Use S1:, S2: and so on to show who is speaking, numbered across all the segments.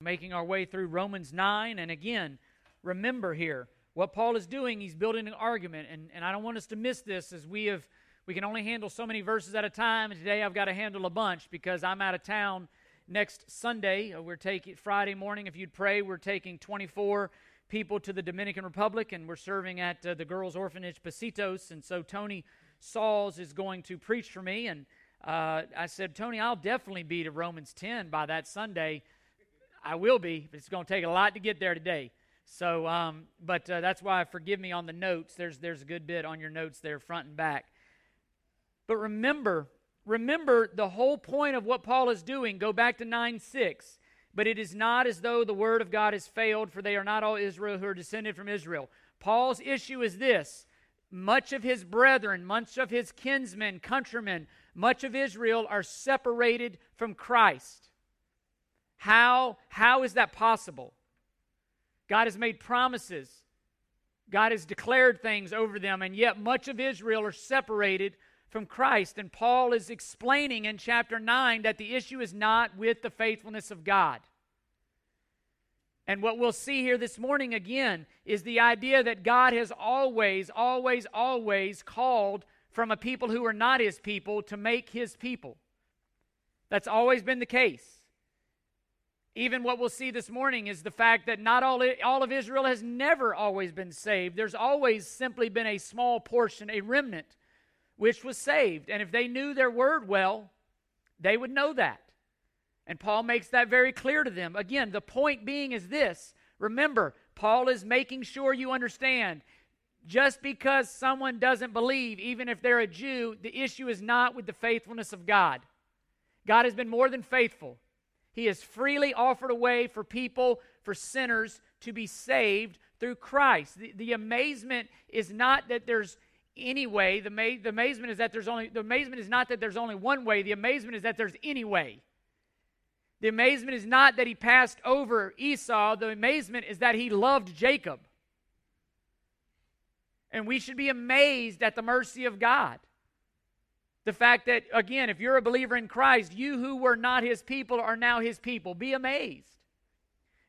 S1: making our way through Romans 9. And again, remember here, what Paul is doing, he's building an argument. And, and I don't want us to miss this as we have we can only handle so many verses at a time. And today I've got to handle a bunch because I'm out of town next Sunday. Uh, we're taking Friday morning, if you'd pray, we're taking 24 people to the Dominican Republic and we're serving at uh, the girls' orphanage Pasitos. And so Tony Sauls is going to preach for me. And uh, I said, Tony, I'll definitely be to Romans 10 by that Sunday. I will be, but it's going to take a lot to get there today. So, um, but uh, that's why forgive me on the notes. There's there's a good bit on your notes there, front and back. But remember, remember the whole point of what Paul is doing. Go back to nine six. But it is not as though the word of God has failed, for they are not all Israel who are descended from Israel. Paul's issue is this: much of his brethren, much of his kinsmen, countrymen, much of Israel are separated from Christ. How, how is that possible? God has made promises. God has declared things over them, and yet much of Israel are separated from Christ. And Paul is explaining in chapter 9 that the issue is not with the faithfulness of God. And what we'll see here this morning again is the idea that God has always, always, always called from a people who are not his people to make his people. That's always been the case. Even what we'll see this morning is the fact that not all, all of Israel has never always been saved. There's always simply been a small portion, a remnant, which was saved. And if they knew their word well, they would know that. And Paul makes that very clear to them. Again, the point being is this remember, Paul is making sure you understand just because someone doesn't believe, even if they're a Jew, the issue is not with the faithfulness of God. God has been more than faithful. He has freely offered a way for people, for sinners, to be saved through Christ. The, the amazement is not that there's any way. The, ma- the amazement is that there's only the amazement is not that there's only one way. The amazement is that there's any way. The amazement is not that he passed over Esau. The amazement is that he loved Jacob. And we should be amazed at the mercy of God. The fact that, again, if you're a believer in Christ, you who were not his people are now his people. Be amazed.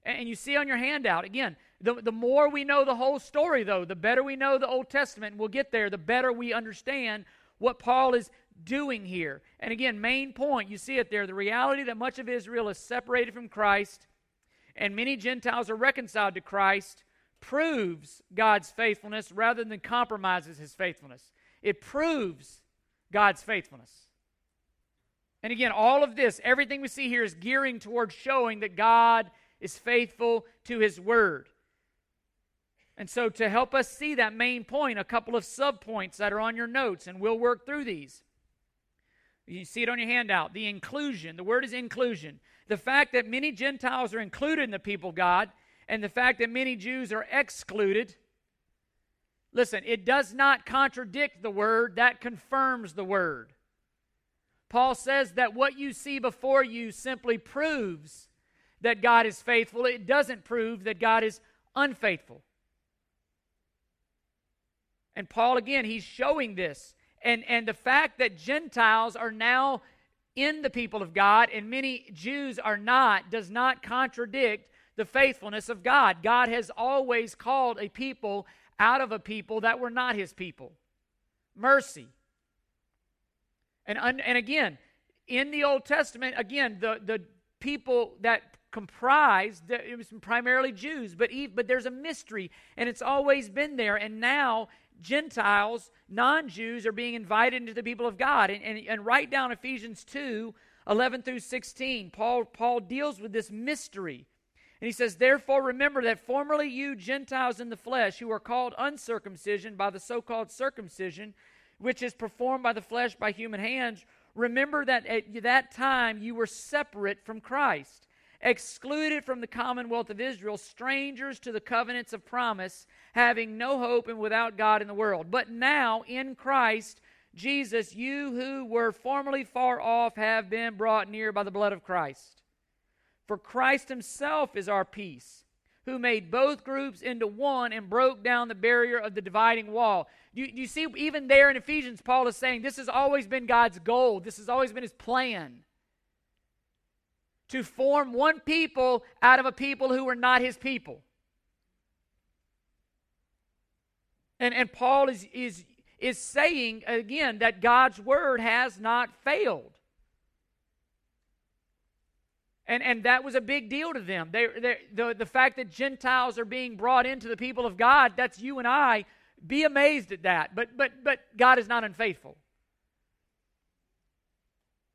S1: And you see on your handout, again, the, the more we know the whole story, though, the better we know the Old Testament, we'll get there, the better we understand what Paul is doing here. And again, main point, you see it there the reality that much of Israel is separated from Christ and many Gentiles are reconciled to Christ proves God's faithfulness rather than compromises his faithfulness. It proves God's faithfulness. And again, all of this, everything we see here is gearing towards showing that God is faithful to his word. And so, to help us see that main point, a couple of subpoints that are on your notes, and we'll work through these. You see it on your handout. The inclusion. The word is inclusion. The fact that many Gentiles are included in the people of God, and the fact that many Jews are excluded Listen, it does not contradict the word, that confirms the word. Paul says that what you see before you simply proves that God is faithful, it doesn't prove that God is unfaithful. And Paul, again, he's showing this. And, and the fact that Gentiles are now in the people of God and many Jews are not does not contradict the faithfulness of God. God has always called a people out of a people that were not his people. Mercy. And, and again, in the Old Testament, again, the, the people that comprised, it was primarily Jews, but, Eve, but there's a mystery, and it's always been there. And now Gentiles, non Jews, are being invited into the people of God. And, and, and right down Ephesians 2 11 through 16, Paul, Paul deals with this mystery and he says, Therefore, remember that formerly you Gentiles in the flesh, who are called uncircumcision by the so called circumcision, which is performed by the flesh by human hands, remember that at that time you were separate from Christ, excluded from the commonwealth of Israel, strangers to the covenants of promise, having no hope and without God in the world. But now in Christ, Jesus, you who were formerly far off have been brought near by the blood of Christ. For Christ himself is our peace, who made both groups into one and broke down the barrier of the dividing wall. You, you see, even there in Ephesians, Paul is saying this has always been God's goal, this has always been his plan to form one people out of a people who were not his people. And, and Paul is, is, is saying again that God's word has not failed. And, and that was a big deal to them. They, the, the fact that Gentiles are being brought into the people of God, that's you and I. Be amazed at that. But, but, but God is not unfaithful.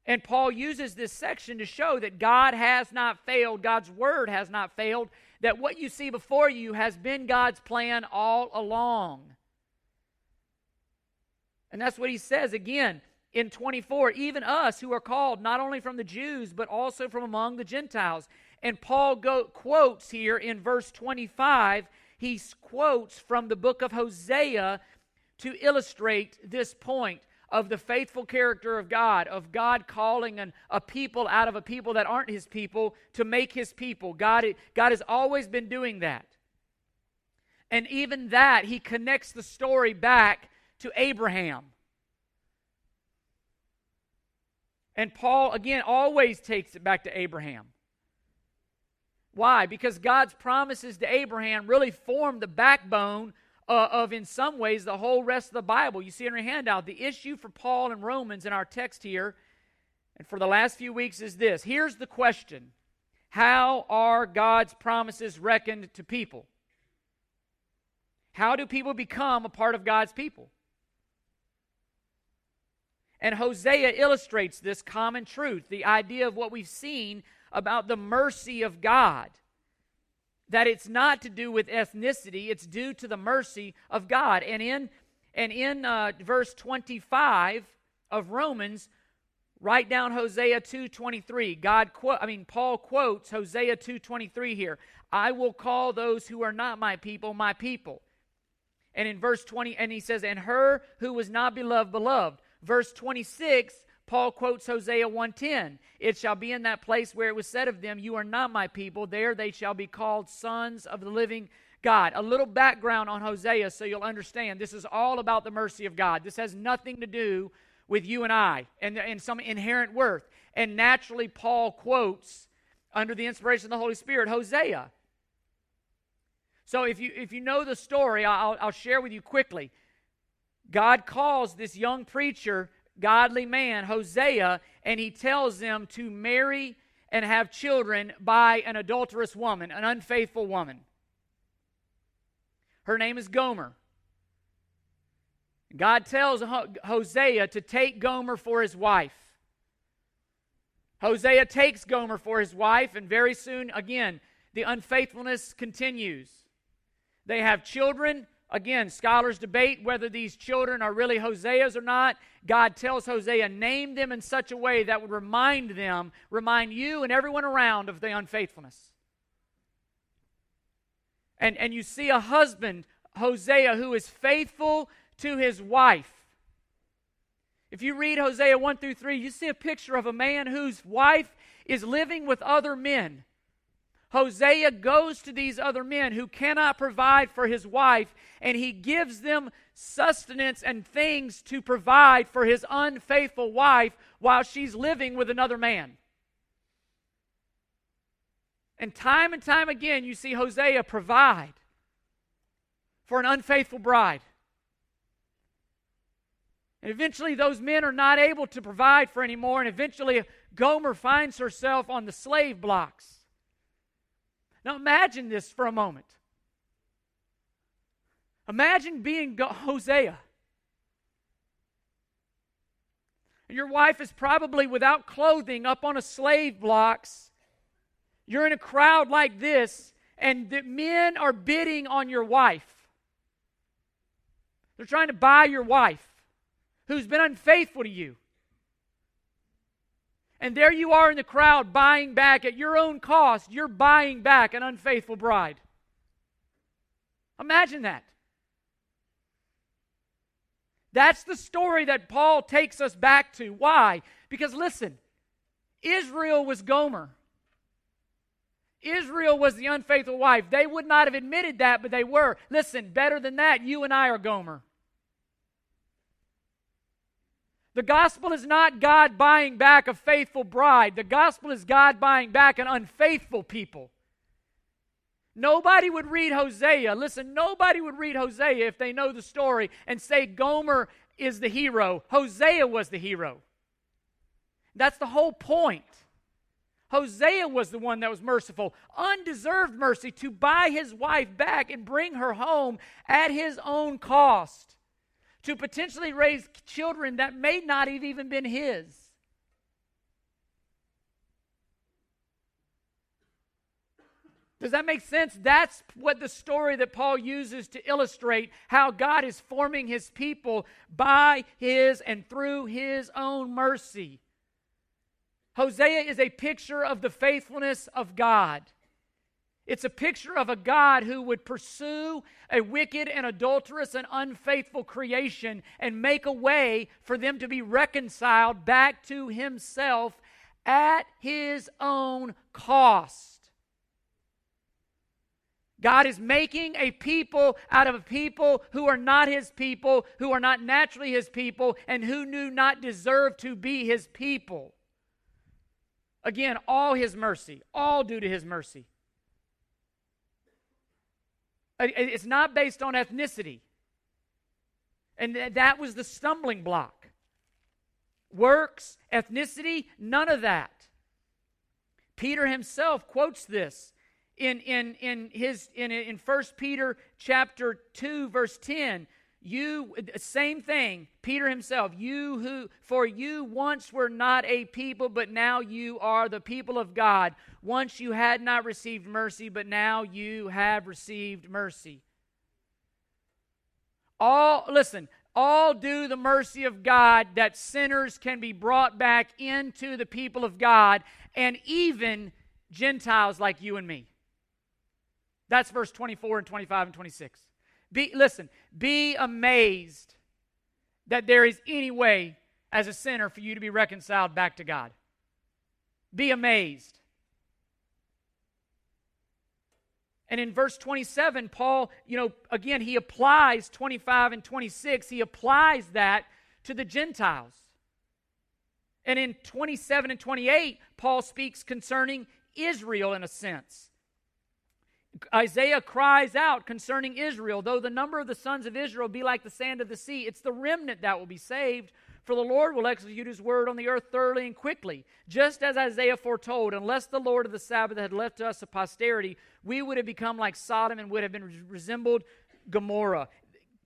S1: And Paul uses this section to show that God has not failed, God's word has not failed, that what you see before you has been God's plan all along. And that's what he says again in 24 even us who are called not only from the Jews, but also from among the Gentiles. And Paul go, quotes here in verse 25, he quotes from the book of Hosea to illustrate this point of the faithful character of God, of God calling an, a people out of a people that aren't his people to make his people. God, God has always been doing that. And even that, he connects the story back to Abraham. And Paul, again, always takes it back to Abraham. Why? Because God's promises to Abraham really form the backbone uh, of, in some ways, the whole rest of the Bible. You see in your handout, the issue for Paul and Romans in our text here, and for the last few weeks, is this. Here's the question How are God's promises reckoned to people? How do people become a part of God's people? And Hosea illustrates this common truth the idea of what we've seen about the mercy of God. That it's not to do with ethnicity it's due to the mercy of god. And in and in uh, verse 25 of romans write down hosea 2.23 god quote i mean paul quotes hosea 2.23 here. I will call those who are not my people my people. And in verse 20 and he says and her who was not beloved beloved verse 26 Paul quotes Hosea 1:10. It shall be in that place where it was said of them, you are not my people, there they shall be called sons of the living God. A little background on Hosea so you'll understand. This is all about the mercy of God. This has nothing to do with you and I and, and some inherent worth. And naturally, Paul quotes, under the inspiration of the Holy Spirit, Hosea. So if you, if you know the story, I'll, I'll share with you quickly. God calls this young preacher godly man, Hosea, and he tells them to marry and have children by an adulterous woman, an unfaithful woman. Her name is Gomer. God tells Hosea to take Gomer for his wife. Hosea takes Gomer for his wife, and very soon, again, the unfaithfulness continues. They have children, Again, scholars debate whether these children are really Hosea's or not. God tells Hosea, name them in such a way that would remind them, remind you and everyone around of the unfaithfulness. And, and you see a husband, Hosea, who is faithful to his wife. If you read Hosea 1 through 3, you see a picture of a man whose wife is living with other men. Hosea goes to these other men who cannot provide for his wife, and he gives them sustenance and things to provide for his unfaithful wife while she's living with another man. And time and time again, you see Hosea provide for an unfaithful bride. And eventually, those men are not able to provide for anymore, and eventually, Gomer finds herself on the slave blocks. Now imagine this for a moment. Imagine being Hosea. Your wife is probably without clothing up on a slave blocks. You're in a crowd like this, and the men are bidding on your wife. They're trying to buy your wife who's been unfaithful to you. And there you are in the crowd buying back at your own cost, you're buying back an unfaithful bride. Imagine that. That's the story that Paul takes us back to. Why? Because listen, Israel was Gomer. Israel was the unfaithful wife. They would not have admitted that, but they were. Listen, better than that, you and I are Gomer. The gospel is not God buying back a faithful bride. The gospel is God buying back an unfaithful people. Nobody would read Hosea. Listen, nobody would read Hosea if they know the story and say Gomer is the hero. Hosea was the hero. That's the whole point. Hosea was the one that was merciful, undeserved mercy to buy his wife back and bring her home at his own cost, to potentially raise children that may not have even been his. Does that make sense? That's what the story that Paul uses to illustrate how God is forming his people by his and through his own mercy. Hosea is a picture of the faithfulness of God. It's a picture of a God who would pursue a wicked and adulterous and unfaithful creation and make a way for them to be reconciled back to himself at his own cost. God is making a people out of a people who are not his people, who are not naturally his people, and who do not deserve to be his people. Again, all his mercy, all due to his mercy. It's not based on ethnicity. And that was the stumbling block. Works, ethnicity, none of that. Peter himself quotes this in, in, in, his, in, in 1 Peter chapter 2, verse 10. You, uh, same thing, Peter himself, you who, for you once were not a people, but now you are the people of God. Once you had not received mercy, but now you have received mercy. All, listen, all due the mercy of God that sinners can be brought back into the people of God, and even Gentiles like you and me. That's verse 24 and 25 and 26. Be, listen, be amazed that there is any way as a sinner for you to be reconciled back to God. Be amazed. And in verse 27, Paul, you know, again, he applies 25 and 26, he applies that to the Gentiles. And in 27 and 28, Paul speaks concerning Israel in a sense. Isaiah cries out concerning Israel, though the number of the sons of Israel be like the sand of the sea, it's the remnant that will be saved. For the Lord will execute his word on the earth thoroughly and quickly. Just as Isaiah foretold, unless the Lord of the Sabbath had left to us a posterity, we would have become like Sodom and would have been resembled Gomorrah.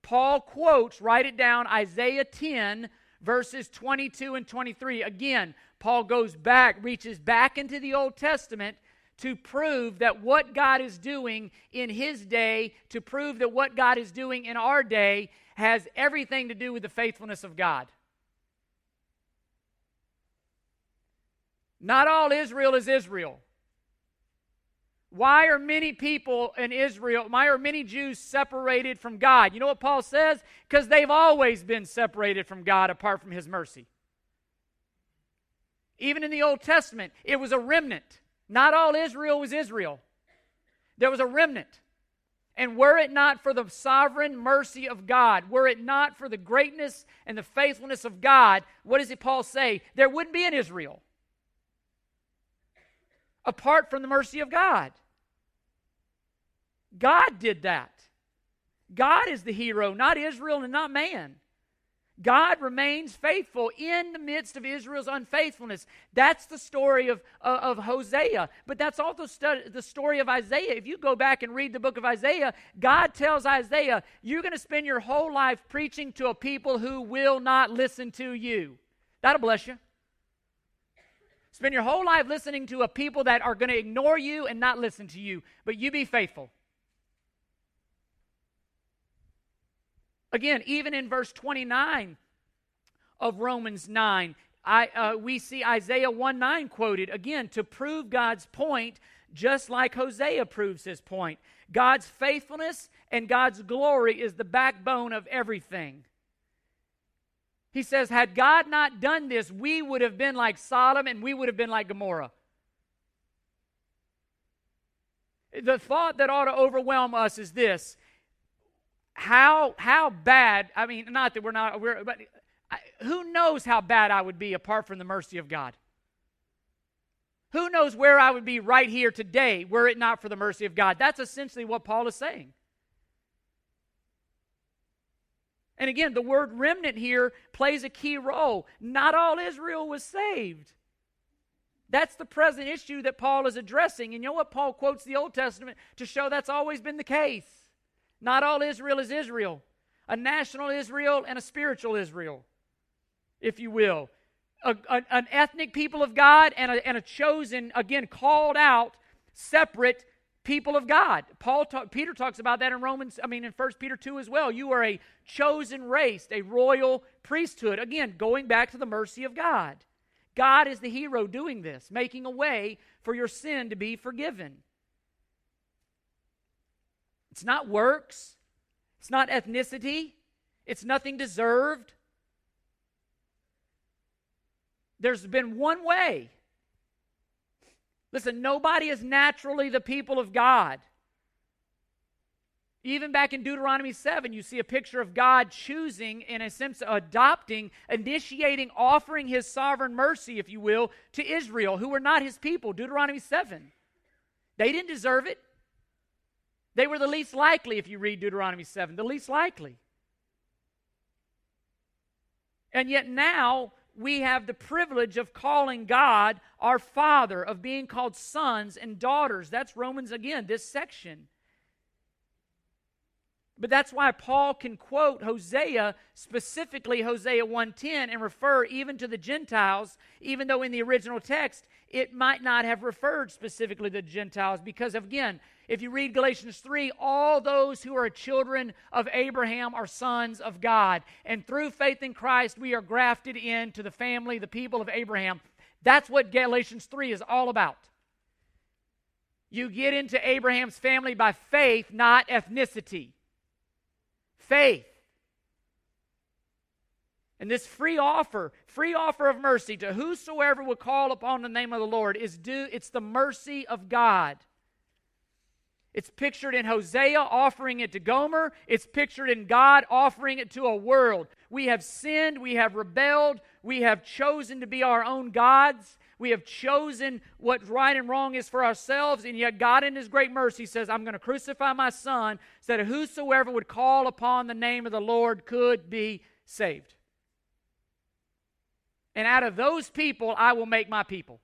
S1: Paul quotes, write it down, Isaiah 10, verses 22 and 23. Again, Paul goes back, reaches back into the Old Testament to prove that what God is doing in his day, to prove that what God is doing in our day, has everything to do with the faithfulness of God. Not all Israel is Israel. Why are many people in Israel, why are many Jews separated from God? You know what Paul says? Because they've always been separated from God apart from his mercy. Even in the Old Testament, it was a remnant. Not all Israel was Israel, there was a remnant. And were it not for the sovereign mercy of God, were it not for the greatness and the faithfulness of God, what does it Paul say? There wouldn't be an Israel apart from the mercy of God. God did that. God is the hero, not Israel and not man. God remains faithful in the midst of Israel's unfaithfulness. That's the story of, uh, of Hosea. But that's also stu- the story of Isaiah. If you go back and read the book of Isaiah, God tells Isaiah, You're going to spend your whole life preaching to a people who will not listen to you. That'll bless you. Spend your whole life listening to a people that are going to ignore you and not listen to you, but you be faithful. Again, even in verse 29 of Romans 9, I, uh, we see Isaiah 1 9 quoted again to prove God's point, just like Hosea proves his point. God's faithfulness and God's glory is the backbone of everything. He says, Had God not done this, we would have been like Sodom and we would have been like Gomorrah. The thought that ought to overwhelm us is this how how bad i mean not that we're not we're but who knows how bad I would be apart from the mercy of God? Who knows where I would be right here today were it not for the mercy of God? That's essentially what Paul is saying. And again, the word remnant here plays a key role. Not all Israel was saved. That's the present issue that Paul is addressing. And you know what? Paul quotes the Old Testament to show that's always been the case. Not all Israel is Israel, a national Israel and a spiritual Israel, if you will. A, a, an ethnic people of God and a, and a chosen, again, called out, separate people of God. Paul talk, Peter talks about that in Romans, I mean in 1 Peter 2 as well. You are a chosen race, a royal priesthood. Again, going back to the mercy of God. God is the hero doing this, making a way for your sin to be forgiven. It's not works, it's not ethnicity, it's nothing deserved. There's been one way. Listen, nobody is naturally the people of God. Even back in Deuteronomy 7, you see a picture of God choosing, in a sense, adopting, initiating, offering his sovereign mercy, if you will, to Israel, who were not his people. Deuteronomy 7. They didn't deserve it. They were the least likely, if you read Deuteronomy 7, the least likely. And yet now we have the privilege of calling God our Father, of being called sons and daughters. That's Romans, again, this section. But that's why Paul can quote Hosea, specifically Hosea 1:10 and refer even to the Gentiles, even though in the original text it might not have referred specifically to the Gentiles because again, if you read Galatians 3, all those who are children of Abraham are sons of God, and through faith in Christ we are grafted into the family, the people of Abraham. That's what Galatians 3 is all about. You get into Abraham's family by faith, not ethnicity faith. And this free offer, free offer of mercy to whosoever will call upon the name of the Lord is due, it's the mercy of God. It's pictured in Hosea offering it to Gomer. It's pictured in God offering it to a world. We have sinned, we have rebelled, we have chosen to be our own gods, we have chosen what right and wrong is for ourselves, and yet God, in His great mercy, says, I'm going to crucify my Son so that whosoever would call upon the name of the Lord could be saved. And out of those people, I will make my people.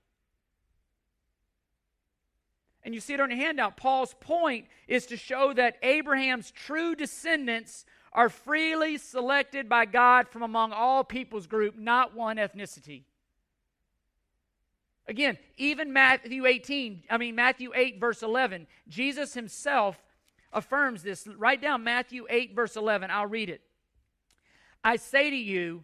S1: And you see it on your handout. Paul's point is to show that Abraham's true descendants are freely selected by God from among all peoples group, not one ethnicity. Again, even Matthew 18, I mean, Matthew 8, verse 11, Jesus himself affirms this. Write down Matthew 8, verse 11. I'll read it. I say to you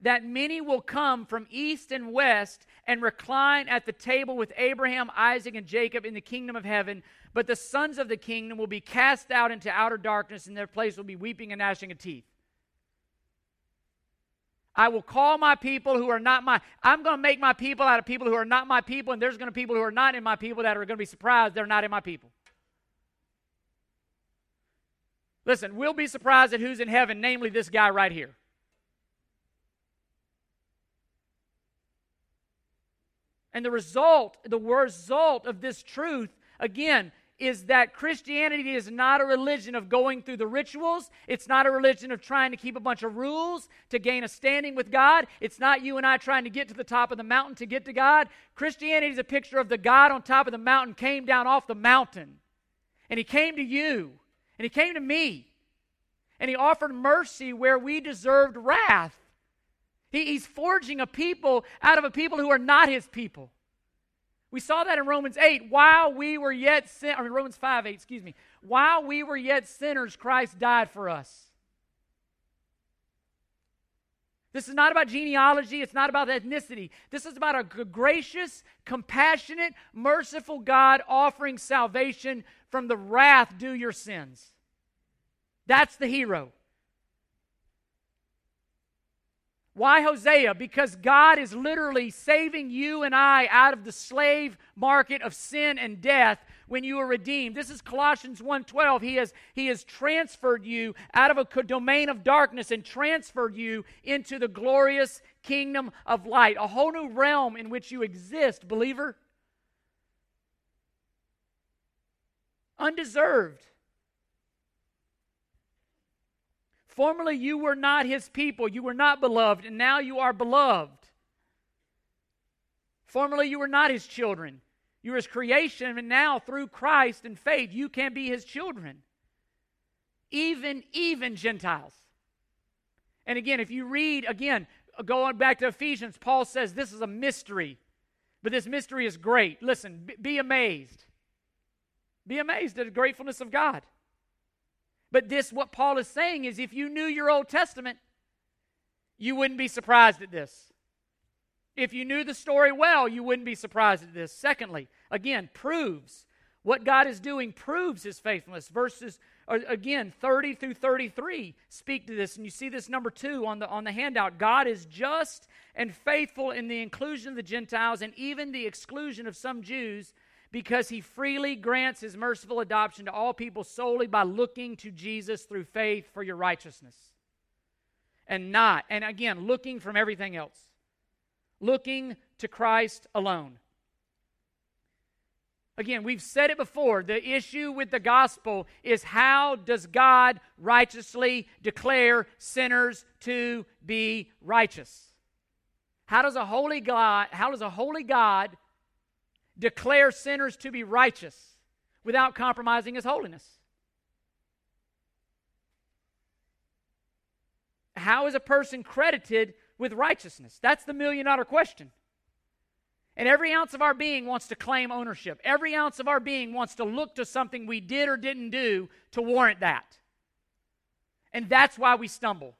S1: that many will come from east and west and recline at the table with Abraham, Isaac, and Jacob in the kingdom of heaven, but the sons of the kingdom will be cast out into outer darkness, and their place will be weeping and gnashing of teeth. I will call my people who are not my. I'm going to make my people out of people who are not my people, and there's going to be people who are not in my people that are going to be surprised they're not in my people. Listen, we'll be surprised at who's in heaven, namely this guy right here. And the result, the result of this truth, again, is that Christianity is not a religion of going through the rituals. It's not a religion of trying to keep a bunch of rules to gain a standing with God. It's not you and I trying to get to the top of the mountain to get to God. Christianity is a picture of the God on top of the mountain came down off the mountain. And he came to you, and he came to me, and he offered mercy where we deserved wrath. He, he's forging a people out of a people who are not his people. We saw that in Romans 8. While we were yet sin, or Romans 5 8, excuse me. While we were yet sinners, Christ died for us. This is not about genealogy. It's not about ethnicity. This is about a gracious, compassionate, merciful God offering salvation from the wrath due your sins. That's the hero. Why Hosea? Because God is literally saving you and I out of the slave market of sin and death when you are redeemed. This is Colossians 1:12. He has he has transferred you out of a domain of darkness and transferred you into the glorious kingdom of light, a whole new realm in which you exist, believer. Undeserved. Formerly you were not his people, you were not beloved, and now you are beloved. Formerly you were not his children. You were his creation, and now through Christ and faith, you can be his children. Even, even Gentiles. And again, if you read, again, going back to Ephesians, Paul says this is a mystery, but this mystery is great. Listen, be amazed. Be amazed at the gratefulness of God. But this, what Paul is saying is if you knew your Old Testament, you wouldn't be surprised at this. If you knew the story well, you wouldn't be surprised at this. Secondly, again, proves what God is doing, proves his faithfulness. Verses, uh, again, 30 through 33 speak to this. And you see this number two on the, on the handout. God is just and faithful in the inclusion of the Gentiles and even the exclusion of some Jews because he freely grants his merciful adoption to all people solely by looking to Jesus through faith for your righteousness. And not, and again, looking from everything else. Looking to Christ alone. Again, we've said it before. The issue with the gospel is how does God righteously declare sinners to be righteous? How does a holy God, how does a holy God declare sinners to be righteous without compromising his holiness? How is a person credited with righteousness? That's the million dollar question. And every ounce of our being wants to claim ownership. Every ounce of our being wants to look to something we did or didn't do to warrant that. And that's why we stumble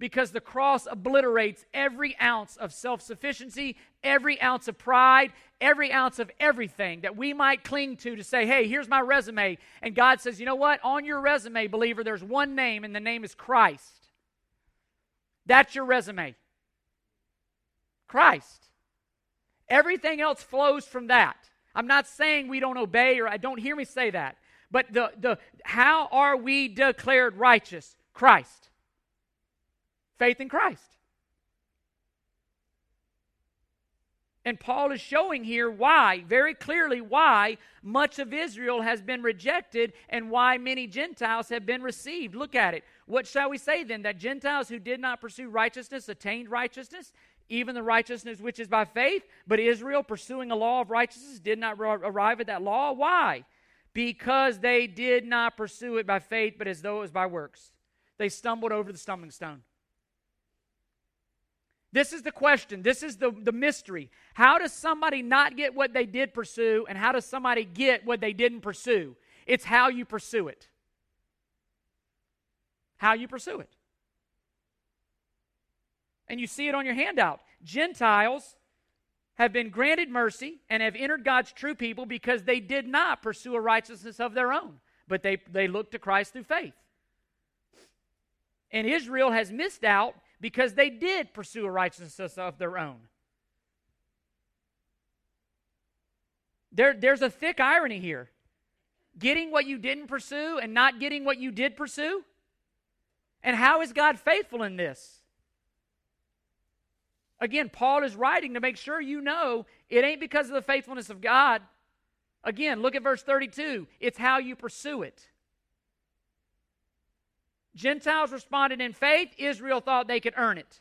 S1: because the cross obliterates every ounce of self sufficiency, every ounce of pride, every ounce of everything that we might cling to to say, hey, here's my resume. And God says, you know what? On your resume, believer, there's one name, and the name is Christ. That's your resume. Christ. Everything else flows from that. I'm not saying we don't obey or I don't hear me say that. But the, the how are we declared righteous? Christ faith in Christ. And Paul is showing here why, very clearly, why much of Israel has been rejected and why many Gentiles have been received. Look at it. What shall we say then? That Gentiles who did not pursue righteousness attained righteousness, even the righteousness which is by faith, but Israel, pursuing a law of righteousness, did not arrive at that law. Why? Because they did not pursue it by faith, but as though it was by works. They stumbled over the stumbling stone. This is the question. This is the, the mystery. How does somebody not get what they did pursue, and how does somebody get what they didn't pursue? It's how you pursue it. How you pursue it. And you see it on your handout. Gentiles have been granted mercy and have entered God's true people because they did not pursue a righteousness of their own, but they, they looked to Christ through faith. And Israel has missed out because they did pursue a righteousness of their own. There, there's a thick irony here. Getting what you didn't pursue and not getting what you did pursue. And how is God faithful in this? Again, Paul is writing to make sure you know it ain't because of the faithfulness of God. Again, look at verse 32. It's how you pursue it. Gentiles responded in faith, Israel thought they could earn it.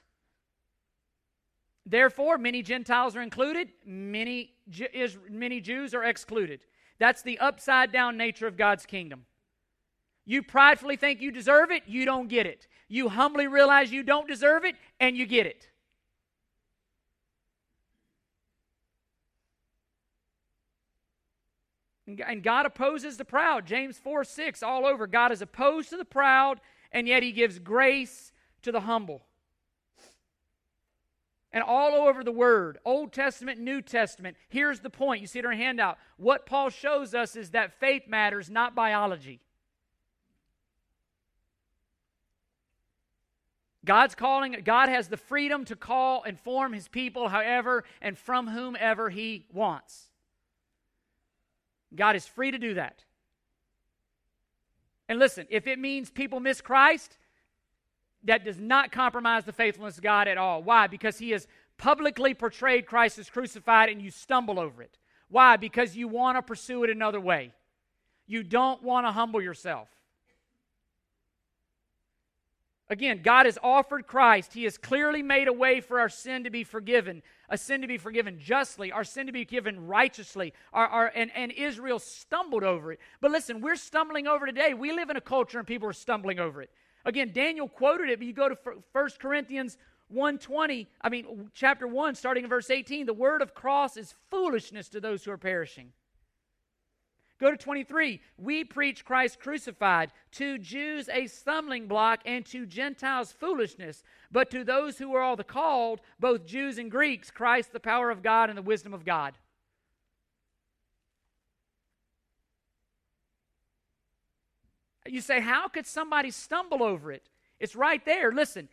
S1: Therefore, many Gentiles are included, many, is, many Jews are excluded. That's the upside down nature of God's kingdom. You pridefully think you deserve it, you don't get it. You humbly realize you don't deserve it, and you get it. And God opposes the proud. James 4 6, all over. God is opposed to the proud and yet he gives grace to the humble. And all over the Word, Old Testament, New Testament, here's the point. You see it in our handout. What Paul shows us is that faith matters, not biology. God's calling, God has the freedom to call and form his people however and from whomever he wants. God is free to do that. And listen, if it means people miss Christ, that does not compromise the faithfulness of God at all. Why? Because he has publicly portrayed Christ as crucified and you stumble over it. Why? Because you want to pursue it another way. You don't want to humble yourself. Again, God has offered Christ. He has clearly made a way for our sin to be forgiven, a sin to be forgiven justly, our sin to be forgiven righteously. Our, our, and, and Israel stumbled over it. But listen, we're stumbling over today. We live in a culture and people are stumbling over it. Again, Daniel quoted it, but you go to 1 Corinthians 120, I mean, chapter 1, starting in verse 18, the word of cross is foolishness to those who are perishing. Go to 23. We preach Christ crucified, to Jews a stumbling block, and to Gentiles foolishness. But to those who are all the called, both Jews and Greeks, Christ the power of God and the wisdom of God. You say, how could somebody stumble over it? It's right there. Listen,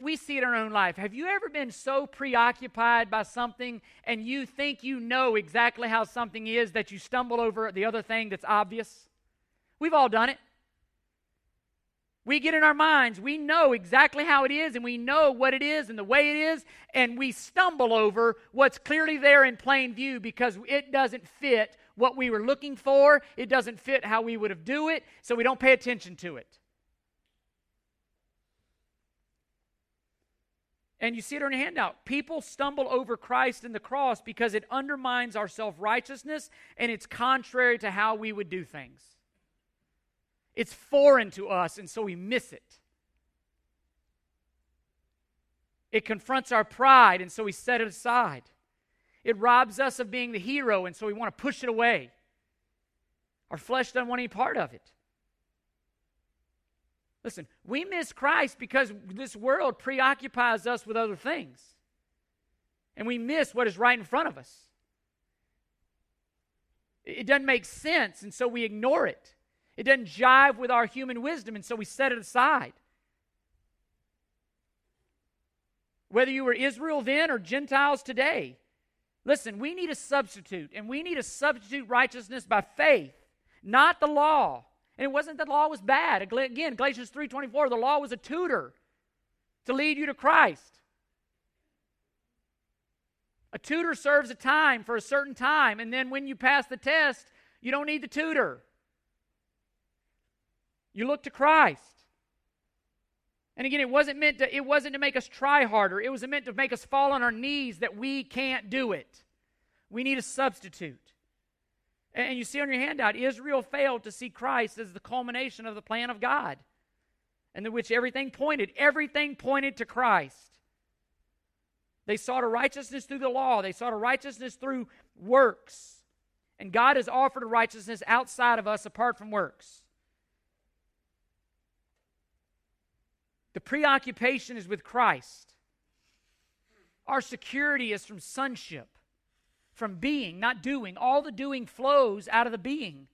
S1: we see it in our own life. Have you ever been so preoccupied by something and you think you know exactly how something is that you stumble over the other thing that's obvious? We've all done it. We get in our minds, we know exactly how it is, and we know what it is and the way it is, and we stumble over what's clearly there in plain view because it doesn't fit what we were looking for. It doesn't fit how we would have do it, so we don't pay attention to it. And you see it on your handout. People stumble over Christ and the cross because it undermines our self righteousness and it's contrary to how we would do things. It's foreign to us, and so we miss it. It confronts our pride, and so we set it aside. It robs us of being the hero, and so we want to push it away. Our flesh doesn't want any part of it. Listen, we miss Christ because this world preoccupies us with other things. And we miss what is right in front of us. It doesn't make sense, and so we ignore it. It doesn't jive with our human wisdom, and so we set it aside. Whether you were Israel then or Gentiles today, listen, we need a substitute, and we need a substitute righteousness by faith, not the law. And it wasn't that the law was bad. Again, Galatians 3:24, the law was a tutor to lead you to Christ. A tutor serves a time for a certain time, and then when you pass the test, you don't need the tutor. You look to Christ. And again, it wasn't meant to, it wasn't to make us try harder. It was meant to make us fall on our knees that we can't do it. We need a substitute. And you see on your handout, Israel failed to see Christ as the culmination of the plan of God, and in which everything pointed, everything pointed to Christ. They sought a righteousness through the law, they sought a righteousness through works. And God has offered a righteousness outside of us apart from works. The preoccupation is with Christ. Our security is from sonship from being, not doing. All the doing flows out of the being.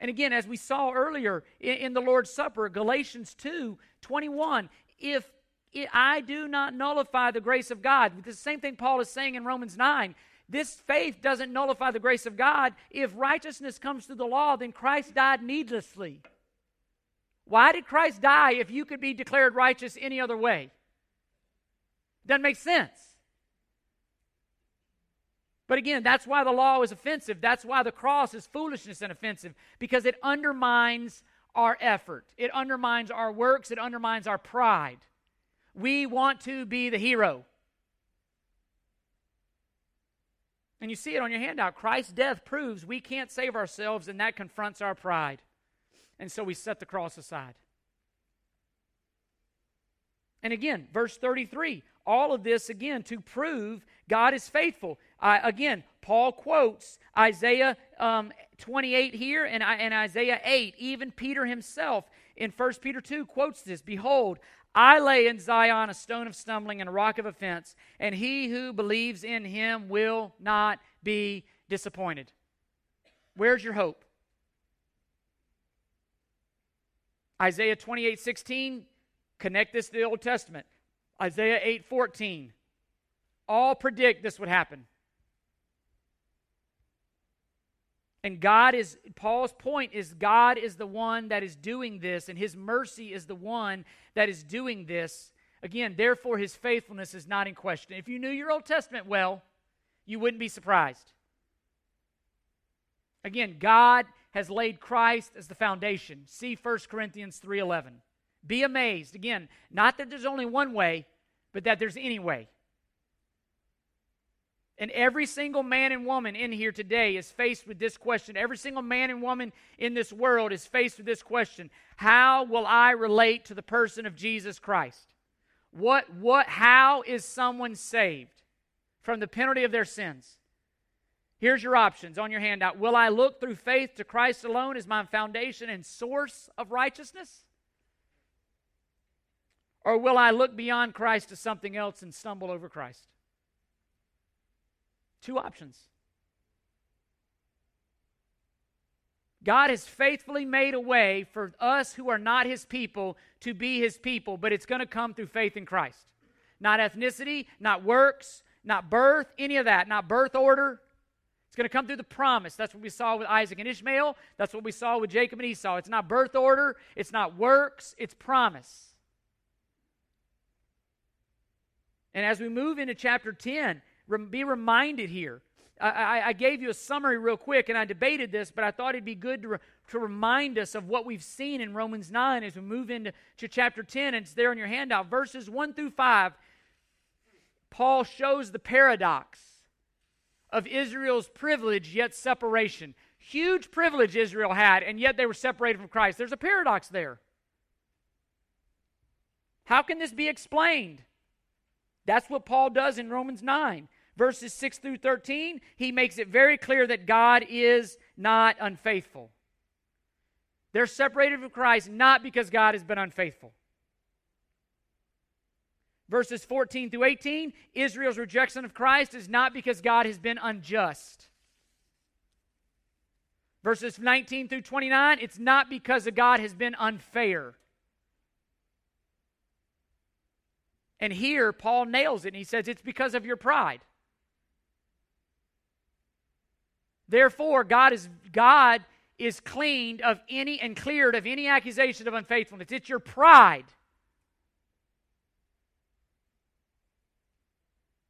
S1: And again, as we saw earlier in, in the Lord's Supper, Galatians 2 21, if I do not nullify the grace of God, the same thing Paul is saying in Romans 9. This faith doesn't nullify the grace of God. If righteousness comes through the law, then Christ died needlessly. Why did Christ die if you could be declared righteous any other way? Doesn't make sense. But again, that's why the law is offensive. That's why the cross is foolishness and offensive, because it undermines our effort, it undermines our works, it undermines our pride. We want to be the hero. And you see it on your handout. Christ's death proves we can't save ourselves, and that confronts our pride. And so we set the cross aside. And again, verse 33 all of this again to prove God is faithful. Again, Paul quotes Isaiah um, 28 here and, and Isaiah 8. Even Peter himself in 1 Peter 2 quotes this Behold, I lay in Zion a stone of stumbling and a rock of offense, and he who believes in him will not be disappointed. Where's your hope? Isaiah 28 16 Connect this to the Old Testament. Isaiah 8:14. All predict this would happen. And God is, Paul's point is God is the one that is doing this, and his mercy is the one that is doing this. Again, therefore, his faithfulness is not in question. If you knew your Old Testament well, you wouldn't be surprised. Again, God has laid Christ as the foundation. See 1 Corinthians 3:11. Be amazed. Again, not that there's only one way, but that there's any way. And every single man and woman in here today is faced with this question. Every single man and woman in this world is faced with this question How will I relate to the person of Jesus Christ? What, what, how is someone saved from the penalty of their sins? Here's your options on your handout. Will I look through faith to Christ alone as my foundation and source of righteousness? Or will I look beyond Christ to something else and stumble over Christ? Two options. God has faithfully made a way for us who are not his people to be his people, but it's going to come through faith in Christ. Not ethnicity, not works, not birth, any of that, not birth order. It's going to come through the promise. That's what we saw with Isaac and Ishmael. That's what we saw with Jacob and Esau. It's not birth order, it's not works, it's promise. And as we move into chapter 10, be reminded here. I, I, gave you a summary real quick and I debated this, but I thought it'd be good to, re, to remind us of what we've seen in Romans 9 as we move into to chapter 10, and it's there in your handout. Verses 1 through 5, Paul shows the paradox of Israel's privilege yet separation. Huge privilege Israel had, and yet they were separated from Christ. There's a paradox there. How can this be explained? That's what Paul does in Romans 9. Verses 6 through 13, he makes it very clear that God is not unfaithful. They're separated from Christ not because God has been unfaithful. Verses 14 through 18, Israel's rejection of Christ is not because God has been unjust. Verses 19 through 29, it's not because God has been unfair. And here, Paul nails it and he says, It's because of your pride. Therefore, God is, God is cleaned of any and cleared of any accusation of unfaithfulness. It's your pride.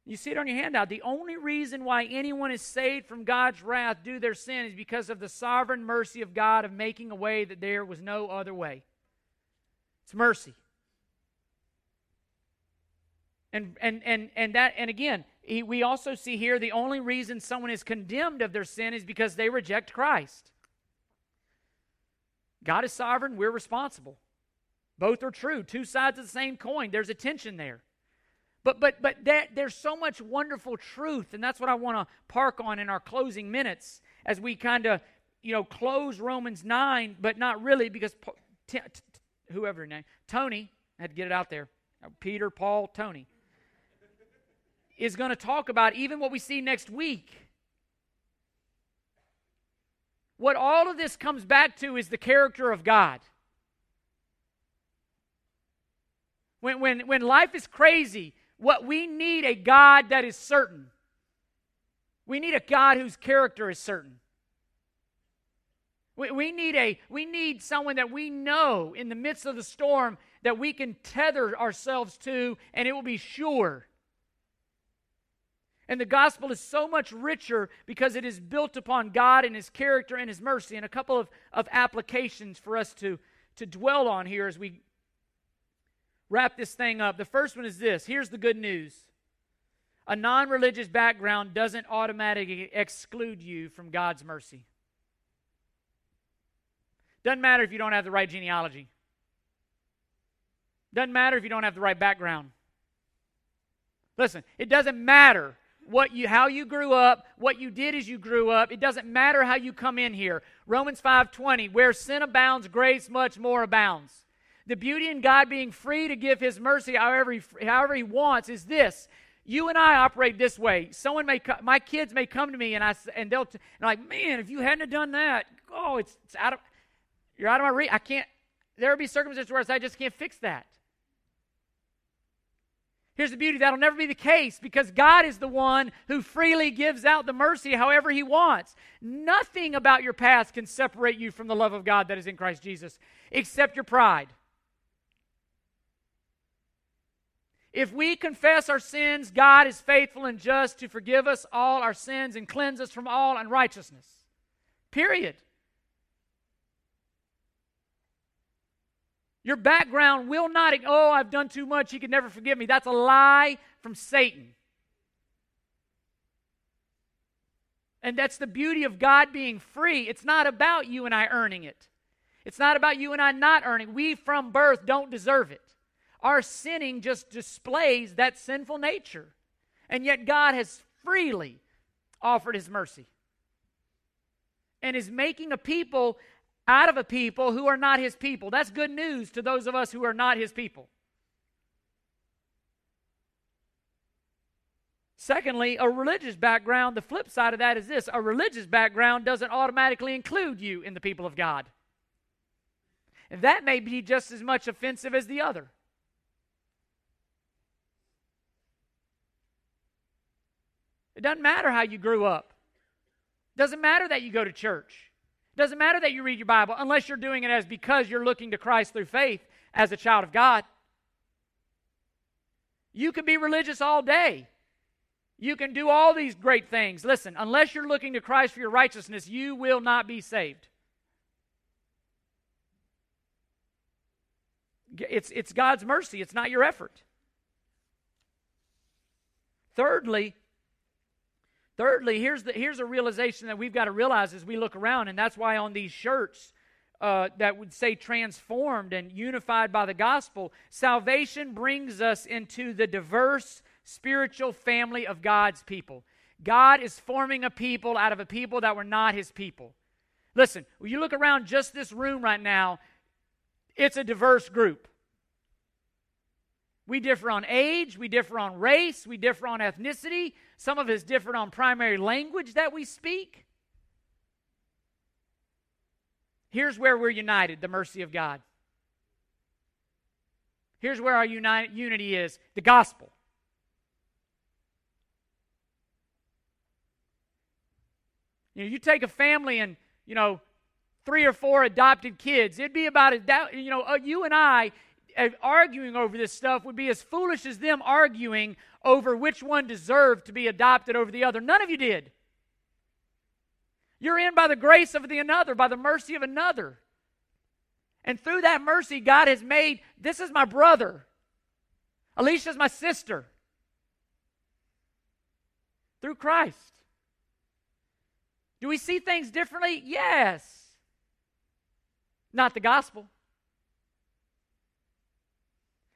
S1: You see it on your handout. The only reason why anyone is saved from God's wrath due their sin is because of the sovereign mercy of God of making a way that there was no other way. It's mercy. And, and, and, and, that, and again, he, we also see here the only reason someone is condemned of their sin is because they reject Christ. God is sovereign, we're responsible. Both are true, two sides of the same coin. There's a tension there. But but but that, there's so much wonderful truth, and that's what I want to park on in our closing minutes as we kind of you know close Romans nine, but not really because t- t- whoever name Tony I had to get it out there. Peter, Paul, Tony is going to talk about even what we see next week. What all of this comes back to is the character of God. When, when, when life is crazy, what we need a God that is certain. We need a God whose character is certain. We, we, need a we need someone that we know in the midst of the storm that we can tether ourselves to and it will be sure. And the gospel is so much richer because it is built upon God and His character and His mercy. And a couple of, of applications for us to, to dwell on here as we wrap this thing up. The first one is this here's the good news a non religious background doesn't automatically exclude you from God's mercy. Doesn't matter if you don't have the right genealogy. Doesn't matter if you don't have the right background. Listen, it doesn't matter what you how you grew up, what you did as you grew up. It doesn't matter how you come in here. Romans 5:20, where sin abounds, grace much more abounds. The beauty in God being free to give his mercy however he, however he wants is this. You and I operate this way. Someone may my kids may come to me and I and they'll and like, "Man, if you hadn't done that, oh, it's, it's out of you're out of my reach. I can't there'll be circumstances where I just can't fix that. Here's the beauty that'll never be the case because God is the one who freely gives out the mercy however He wants. Nothing about your past can separate you from the love of God that is in Christ Jesus except your pride. If we confess our sins, God is faithful and just to forgive us all our sins and cleanse us from all unrighteousness. Period. Your background will not, oh, I've done too much, he can never forgive me. That's a lie from Satan. And that's the beauty of God being free. It's not about you and I earning it. It's not about you and I not earning. We from birth don't deserve it. Our sinning just displays that sinful nature. And yet God has freely offered his mercy and is making a people out of a people who are not his people. That's good news to those of us who are not his people. Secondly, a religious background, the flip side of that is this a religious background doesn't automatically include you in the people of God. And that may be just as much offensive as the other. It doesn't matter how you grew up. It doesn't matter that you go to church. Doesn't matter that you read your Bible unless you're doing it as because you're looking to Christ through faith as a child of God. You can be religious all day. You can do all these great things. Listen, unless you're looking to Christ for your righteousness, you will not be saved. It's, it's God's mercy, it's not your effort. Thirdly, Thirdly, here's, the, here's a realization that we've got to realize as we look around, and that's why on these shirts uh, that would say transformed and unified by the gospel, salvation brings us into the diverse spiritual family of God's people. God is forming a people out of a people that were not his people. Listen, when you look around just this room right now, it's a diverse group. We differ on age, we differ on race, we differ on ethnicity, some of us differ on primary language that we speak. Here's where we're united the mercy of God. Here's where our uni- unity is the gospel. You know, you take a family and, you know, three or four adopted kids, it'd be about, you know, uh, you and I, arguing over this stuff would be as foolish as them arguing over which one deserved to be adopted over the other. None of you did. You're in by the grace of the another, by the mercy of another. And through that mercy, God has made this is my brother. Alicia's my sister. Through Christ. Do we see things differently? Yes. Not the gospel.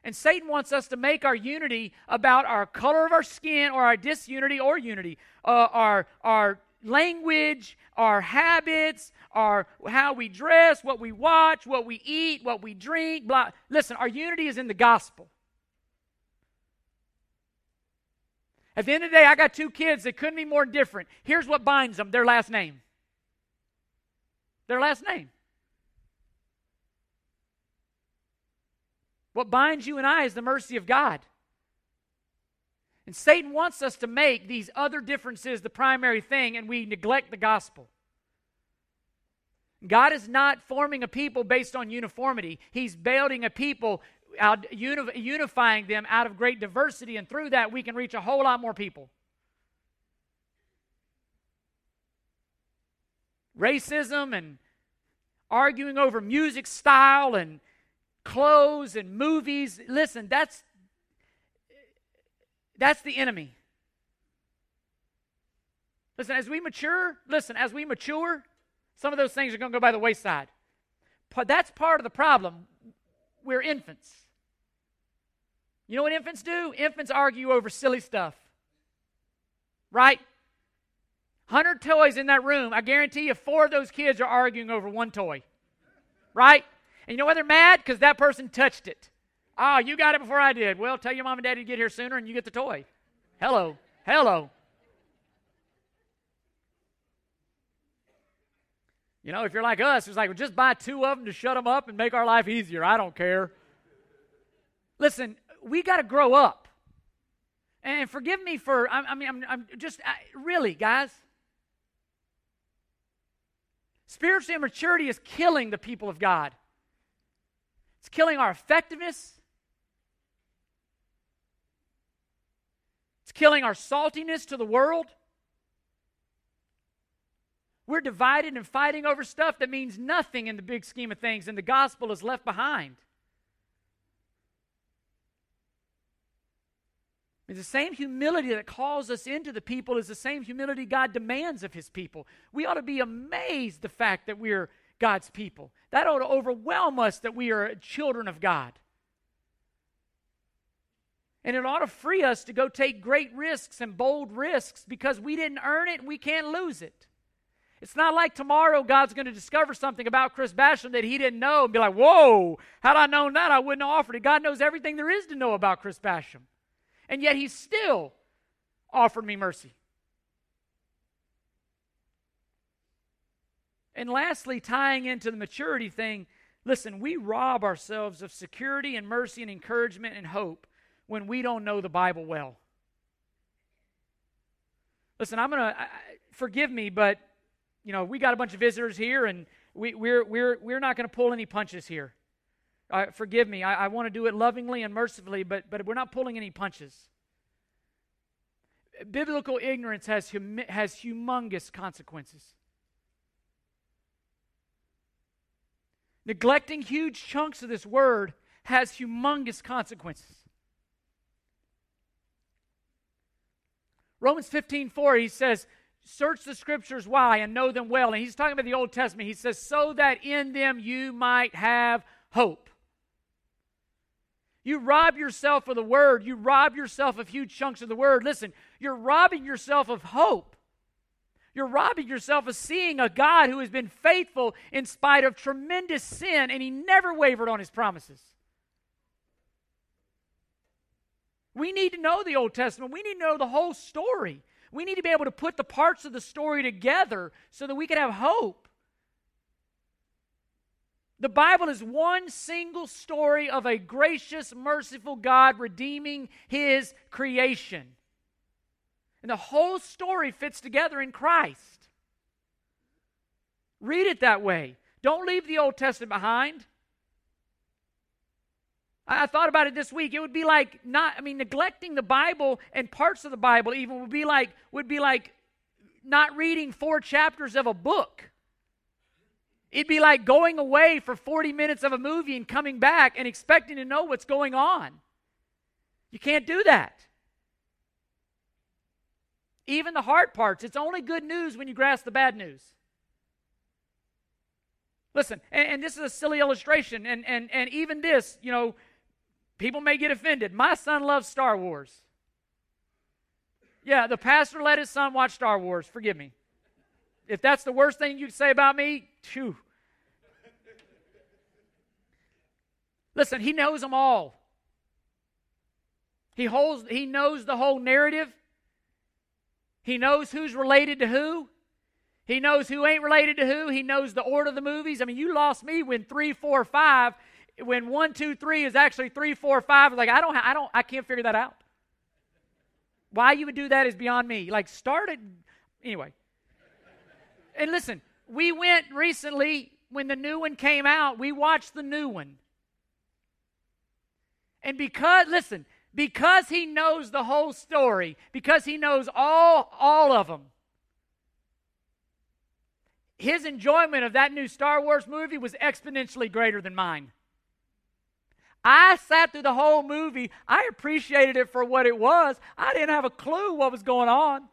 S1: And Satan wants us to make our unity about our color of our skin or our disunity or unity, uh, our, our language, our habits, our how we dress, what we watch, what we eat, what we drink, blah. Listen, our unity is in the gospel. At the end of the day, I got two kids that couldn't be more different. Here's what binds them their last name. Their last name. What binds you and I is the mercy of God. And Satan wants us to make these other differences the primary thing, and we neglect the gospel. God is not forming a people based on uniformity. He's building a people, out, unifying them out of great diversity, and through that, we can reach a whole lot more people. Racism and arguing over music style and clothes and movies. Listen, that's that's the enemy. Listen, as we mature, listen, as we mature, some of those things are going to go by the wayside. But that's part of the problem. We're infants. You know what infants do? Infants argue over silly stuff. Right? 100 toys in that room. I guarantee you, four of those kids are arguing over one toy. Right? And you know why they're mad? Because that person touched it. Oh, you got it before I did. Well, tell your mom and daddy to get here sooner and you get the toy. Hello. Hello. You know, if you're like us, it's like, well, just buy two of them to shut them up and make our life easier. I don't care. Listen, we got to grow up. And forgive me for, I, I mean, I'm, I'm just, I, really, guys. Spiritual immaturity is killing the people of God. It's killing our effectiveness. It's killing our saltiness to the world. We're divided and fighting over stuff that means nothing in the big scheme of things, and the gospel is left behind. the same humility that calls us into the people is the same humility God demands of his people. We ought to be amazed the fact that we're God's people. That ought to overwhelm us that we are children of God. And it ought to free us to go take great risks and bold risks because we didn't earn it and we can't lose it. It's not like tomorrow God's going to discover something about Chris Basham that he didn't know and be like, whoa, had I known that, I wouldn't have offered it. God knows everything there is to know about Chris Basham. And yet he still offered me mercy. And lastly, tying into the maturity thing, listen, we rob ourselves of security and mercy and encouragement and hope when we don't know the Bible well. Listen, I'm going to forgive me, but you know, we got a bunch of visitors here and we, we're, we're, we're not going to pull any punches here. Uh, forgive me. I, I want to do it lovingly and mercifully, but, but we're not pulling any punches. Biblical ignorance has, hum, has humongous consequences. Neglecting huge chunks of this word has humongous consequences. Romans 15 4, he says, Search the scriptures why and know them well. And he's talking about the Old Testament. He says, So that in them you might have hope. You rob yourself of the word. You rob yourself of huge chunks of the word. Listen, you're robbing yourself of hope. You're robbing yourself of seeing a God who has been faithful in spite of tremendous sin, and he never wavered on his promises. We need to know the Old Testament. We need to know the whole story. We need to be able to put the parts of the story together so that we can have hope. The Bible is one single story of a gracious, merciful God redeeming his creation. And the whole story fits together in Christ. Read it that way. Don't leave the Old Testament behind. I, thought about it this week. It would be like not, I mean, neglecting the Bible and parts of the Bible even would be like would be like not reading four chapters of a book. It'd be like going away for 40 minutes of a movie and coming back and expecting to know what's going on. You can't do that. Even the hard parts, it's only good news when you grasp the bad news. Listen, and, and, this is a silly illustration, and, and, and even this, you know, people may get offended. My son loves Star Wars. Yeah, the pastor let his son watch Star Wars. Forgive me. If that's the worst thing you can say about me, phew. Listen, he knows them all. He holds he knows the whole narrative. He knows who's related to who. He knows who ain't related to who. He knows the order of the movies. I mean, you lost me when three, four, five, when one, two, three is actually three, four, five. Like I don't, I don't, I can't figure that out. Why you would do that is beyond me. Like started anyway. And listen, we went recently when the new one came out. We watched the new one. And because, listen, because he knows the whole story, because he knows all, all of them, his enjoyment of that new Star Wars movie was exponentially greater than mine. I sat through the whole movie. I appreciated it for what it was. I didn't have a clue what was going on.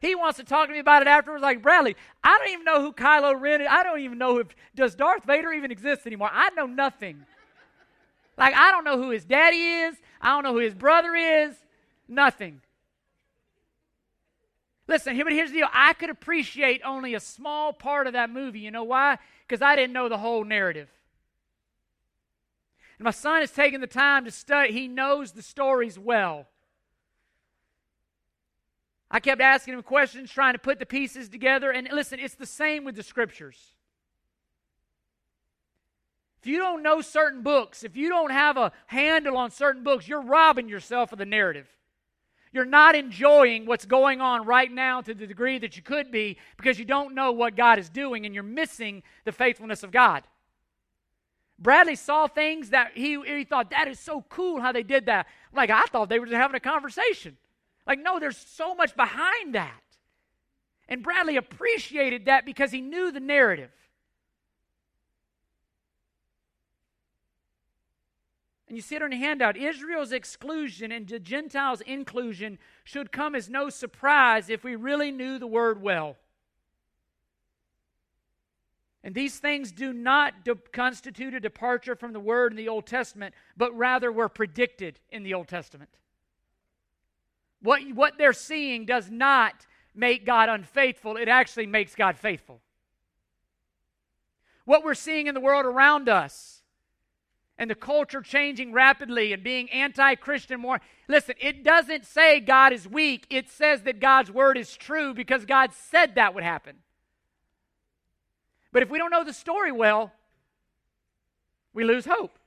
S1: He wants to talk to me about it afterwards, like Bradley. I don't even know who Kylo Ren is. I don't even know if does Darth Vader even exist anymore. I know nothing. Like, I don't know who his daddy is. I don't know who his brother is. Nothing. Listen, but here's the deal. I could appreciate only a small part of that movie. You know why? Because I didn't know the whole narrative. And my son has taken the time to study. He knows the stories well. I kept asking him questions, trying to put the pieces together. And listen, it's the same with the scriptures. If you don't know certain books, if you don't have a handle on certain books, you're robbing yourself of the narrative. You're not enjoying what's going on right now to the degree that you could be because you don't know what God is doing and you're missing the faithfulness of God. Bradley saw things that he, he thought, that is so cool how they did that. Like, I thought they were just having a conversation. Like, no, there's so much behind that. And Bradley appreciated that because he knew the narrative. And you see it on your handout Israel's exclusion and the Gentiles' inclusion should come as no surprise if we really knew the word well. And these things do not de- constitute a departure from the word in the Old Testament, but rather were predicted in the Old Testament. What, what they're seeing does not make God unfaithful, it actually makes God faithful. What we're seeing in the world around us and the culture changing rapidly and being anti Christian more. Listen, it doesn't say God is weak, it says that God's word is true because God said that would happen. But if we don't know the story well, we lose hope.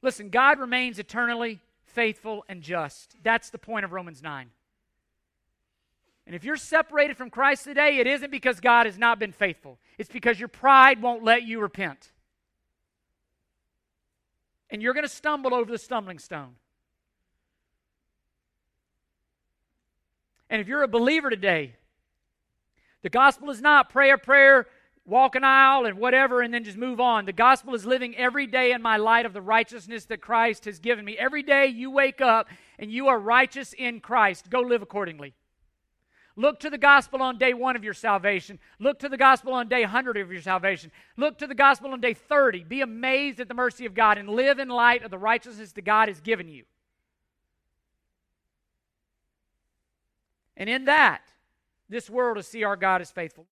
S1: Listen, God remains eternally faithful and just. That's the point of Romans 9. And if you're separated from Christ today, it isn't because God has not been faithful, it's because your pride won't let you repent. And you're going to stumble over the stumbling stone. And if you're a believer today, the gospel is not pray a prayer, walk an aisle, and whatever, and then just move on. The gospel is living every day in my light of the righteousness that Christ has given me. Every day you wake up and you are righteous in Christ. Go live accordingly. Look to the gospel on day one of your salvation. Look to the gospel on day 100 of your salvation. Look to the gospel on day 30. Be amazed at the mercy of God and live in light of the righteousness that God has given you. And in that, this world will see our God as faithful.